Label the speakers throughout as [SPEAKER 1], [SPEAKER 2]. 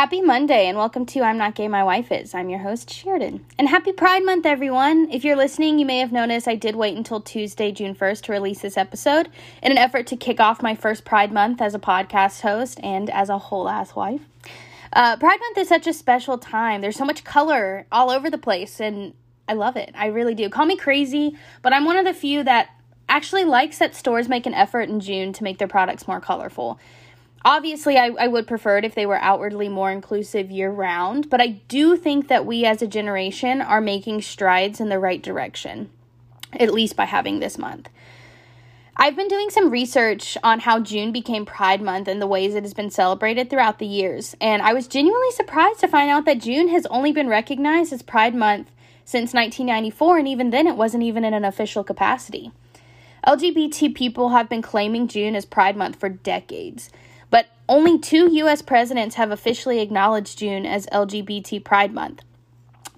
[SPEAKER 1] Happy Monday and welcome to I'm Not Gay, My Wife Is. I'm your host, Sheridan. And happy Pride Month, everyone. If you're listening, you may have noticed I did wait until Tuesday, June 1st to release this episode in an effort to kick off my first Pride Month as a podcast host and as a whole ass wife. Uh, Pride Month is such a special time. There's so much color all over the place, and I love it. I really do. Call me crazy, but I'm one of the few that actually likes that stores make an effort in June to make their products more colorful obviously I, I would prefer it if they were outwardly more inclusive year round but i do think that we as a generation are making strides in the right direction at least by having this month. I've been doing some research on how june became pride month and the ways it has been celebrated throughout the years and i was genuinely surprised to find out that june has only been recognized as pride month since 1994 and even then it wasn't even in an official capacity. Lgbt people have been claiming june as pride month for decades but only two U.S. presidents have officially acknowledged June as LGBT Pride Month.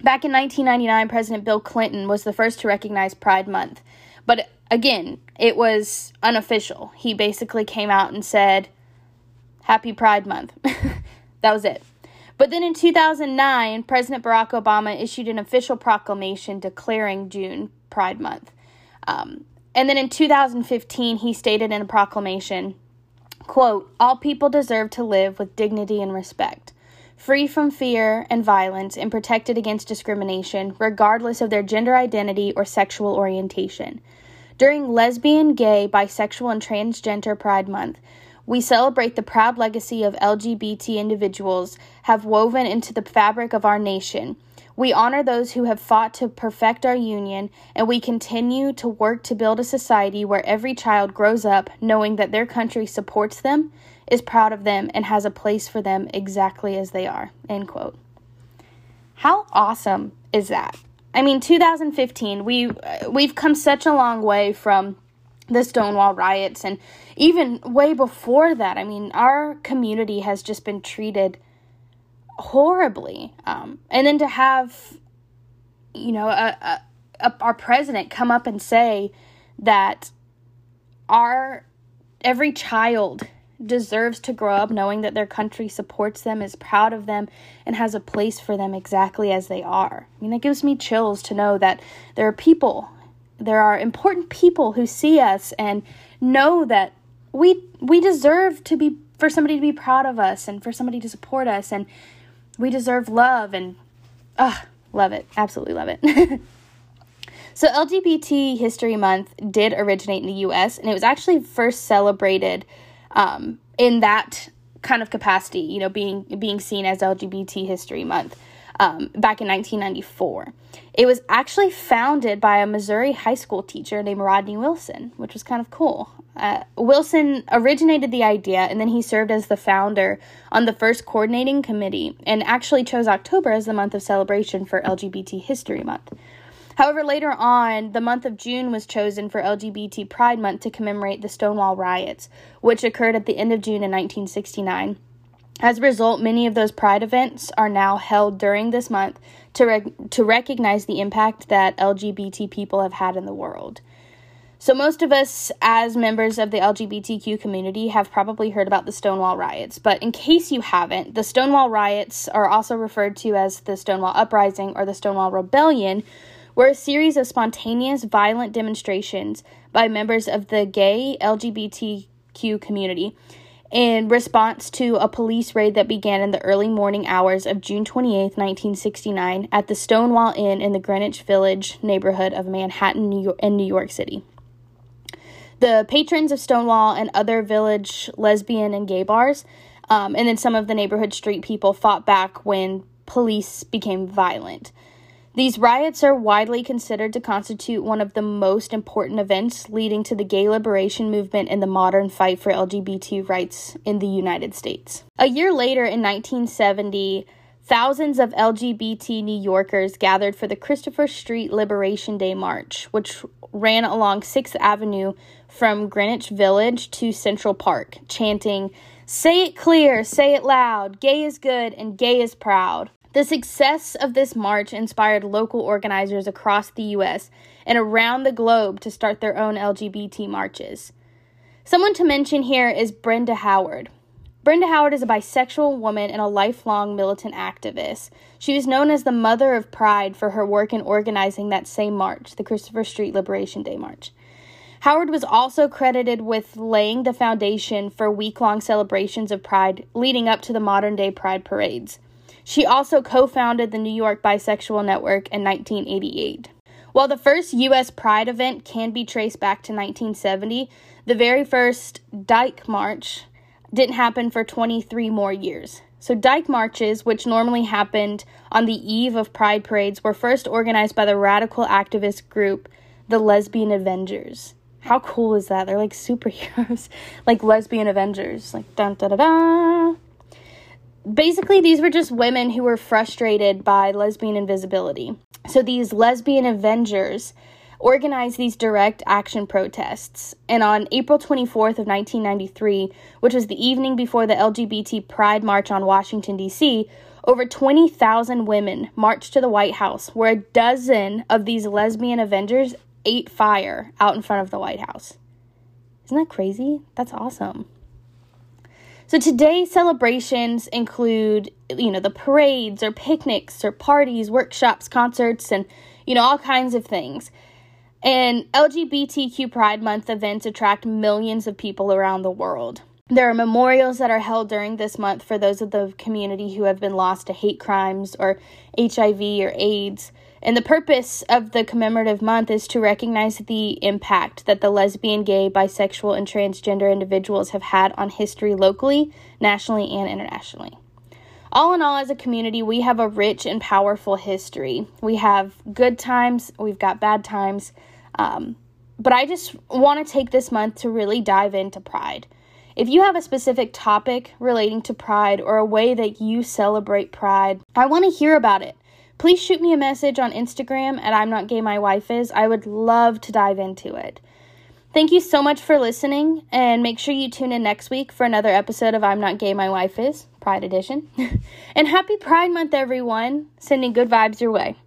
[SPEAKER 1] Back in 1999, President Bill Clinton was the first to recognize Pride Month. But again, it was unofficial. He basically came out and said, Happy Pride Month. that was it. But then in 2009, President Barack Obama issued an official proclamation declaring June Pride Month. Um, and then in 2015, he stated in a proclamation Quote, All people deserve to live with dignity and respect, free from fear and violence, and protected against discrimination, regardless of their gender identity or sexual orientation. During Lesbian, Gay, Bisexual, and Transgender Pride Month, we celebrate the proud legacy of LGBT individuals have woven into the fabric of our nation we honor those who have fought to perfect our union, and we continue to work to build a society where every child grows up knowing that their country supports them, is proud of them, and has a place for them exactly as they are. End quote. How awesome is that? I mean, 2015, we we've come such a long way from the Stonewall riots and even way before that. I mean, our community has just been treated horribly. Um, and then to have, you know, a, a, a, our president come up and say that our every child deserves to grow up knowing that their country supports them, is proud of them, and has a place for them exactly as they are. I mean, it gives me chills to know that there are people, there are important people who see us and know that we we deserve to be for somebody to be proud of us and for somebody to support us and we deserve love and ah, love it. Absolutely love it. so LGBT History Month did originate in the US and it was actually first celebrated um, in that kind of capacity, you know, being being seen as LGBT History Month um, back in 1994. It was actually founded by a Missouri high school teacher named Rodney Wilson, which was kind of cool. Uh, Wilson originated the idea and then he served as the founder on the first coordinating committee and actually chose October as the month of celebration for LGBT History Month. However, later on, the month of June was chosen for LGBT Pride Month to commemorate the Stonewall riots, which occurred at the end of June in 1969. As a result, many of those Pride events are now held during this month to, to recognize the impact that LGBT people have had in the world. So, most of us, as members of the LGBTQ community, have probably heard about the Stonewall riots. But in case you haven't, the Stonewall riots are also referred to as the Stonewall Uprising or the Stonewall Rebellion, were a series of spontaneous, violent demonstrations by members of the gay LGBTQ community in response to a police raid that began in the early morning hours of June 28, 1969, at the Stonewall Inn in the Greenwich Village neighborhood of Manhattan, New York, in New York City. The patrons of Stonewall and other village lesbian and gay bars, um, and then some of the neighborhood street people fought back when police became violent. These riots are widely considered to constitute one of the most important events leading to the gay liberation movement and the modern fight for LGBT rights in the United States. A year later, in 1970, thousands of LGBT New Yorkers gathered for the Christopher Street Liberation Day March, which ran along 6th Avenue from Greenwich Village to Central Park, chanting, Say it clear, say it loud, gay is good and gay is proud. The success of this march inspired local organizers across the U.S. and around the globe to start their own LGBT marches. Someone to mention here is Brenda Howard. Brenda Howard is a bisexual woman and a lifelong militant activist. She was known as the Mother of Pride for her work in organizing that same march, the Christopher Street Liberation Day March. Howard was also credited with laying the foundation for week long celebrations of Pride leading up to the modern day Pride parades. She also co founded the New York Bisexual Network in 1988. While the first U.S. Pride event can be traced back to 1970, the very first Dyke March didn't happen for 23 more years. So, Dyke marches, which normally happened on the eve of Pride parades, were first organized by the radical activist group, the Lesbian Avengers. How cool is that? They're like superheroes, like lesbian Avengers. Like, dun da da da. Basically, these were just women who were frustrated by lesbian invisibility. So, these lesbian Avengers organized these direct action protests. And on April 24th of 1993, which was the evening before the LGBT Pride March on Washington D.C., over 20,000 women marched to the White House, where a dozen of these lesbian Avengers ate fire out in front of the White House. Isn't that crazy? That's awesome. So today's celebrations include, you know, the parades or picnics or parties, workshops, concerts, and, you know, all kinds of things. And LGBTQ Pride Month events attract millions of people around the world. There are memorials that are held during this month for those of the community who have been lost to hate crimes or HIV or AIDS. And the purpose of the commemorative month is to recognize the impact that the lesbian, gay, bisexual, and transgender individuals have had on history locally, nationally, and internationally. All in all, as a community, we have a rich and powerful history. We have good times, we've got bad times, um, but I just want to take this month to really dive into pride. If you have a specific topic relating to pride or a way that you celebrate pride, I want to hear about it. Please shoot me a message on Instagram at I'm Not Gay My Wife Is. I would love to dive into it. Thank you so much for listening, and make sure you tune in next week for another episode of I'm Not Gay My Wife Is, Pride Edition. and happy Pride Month, everyone! Sending good vibes your way.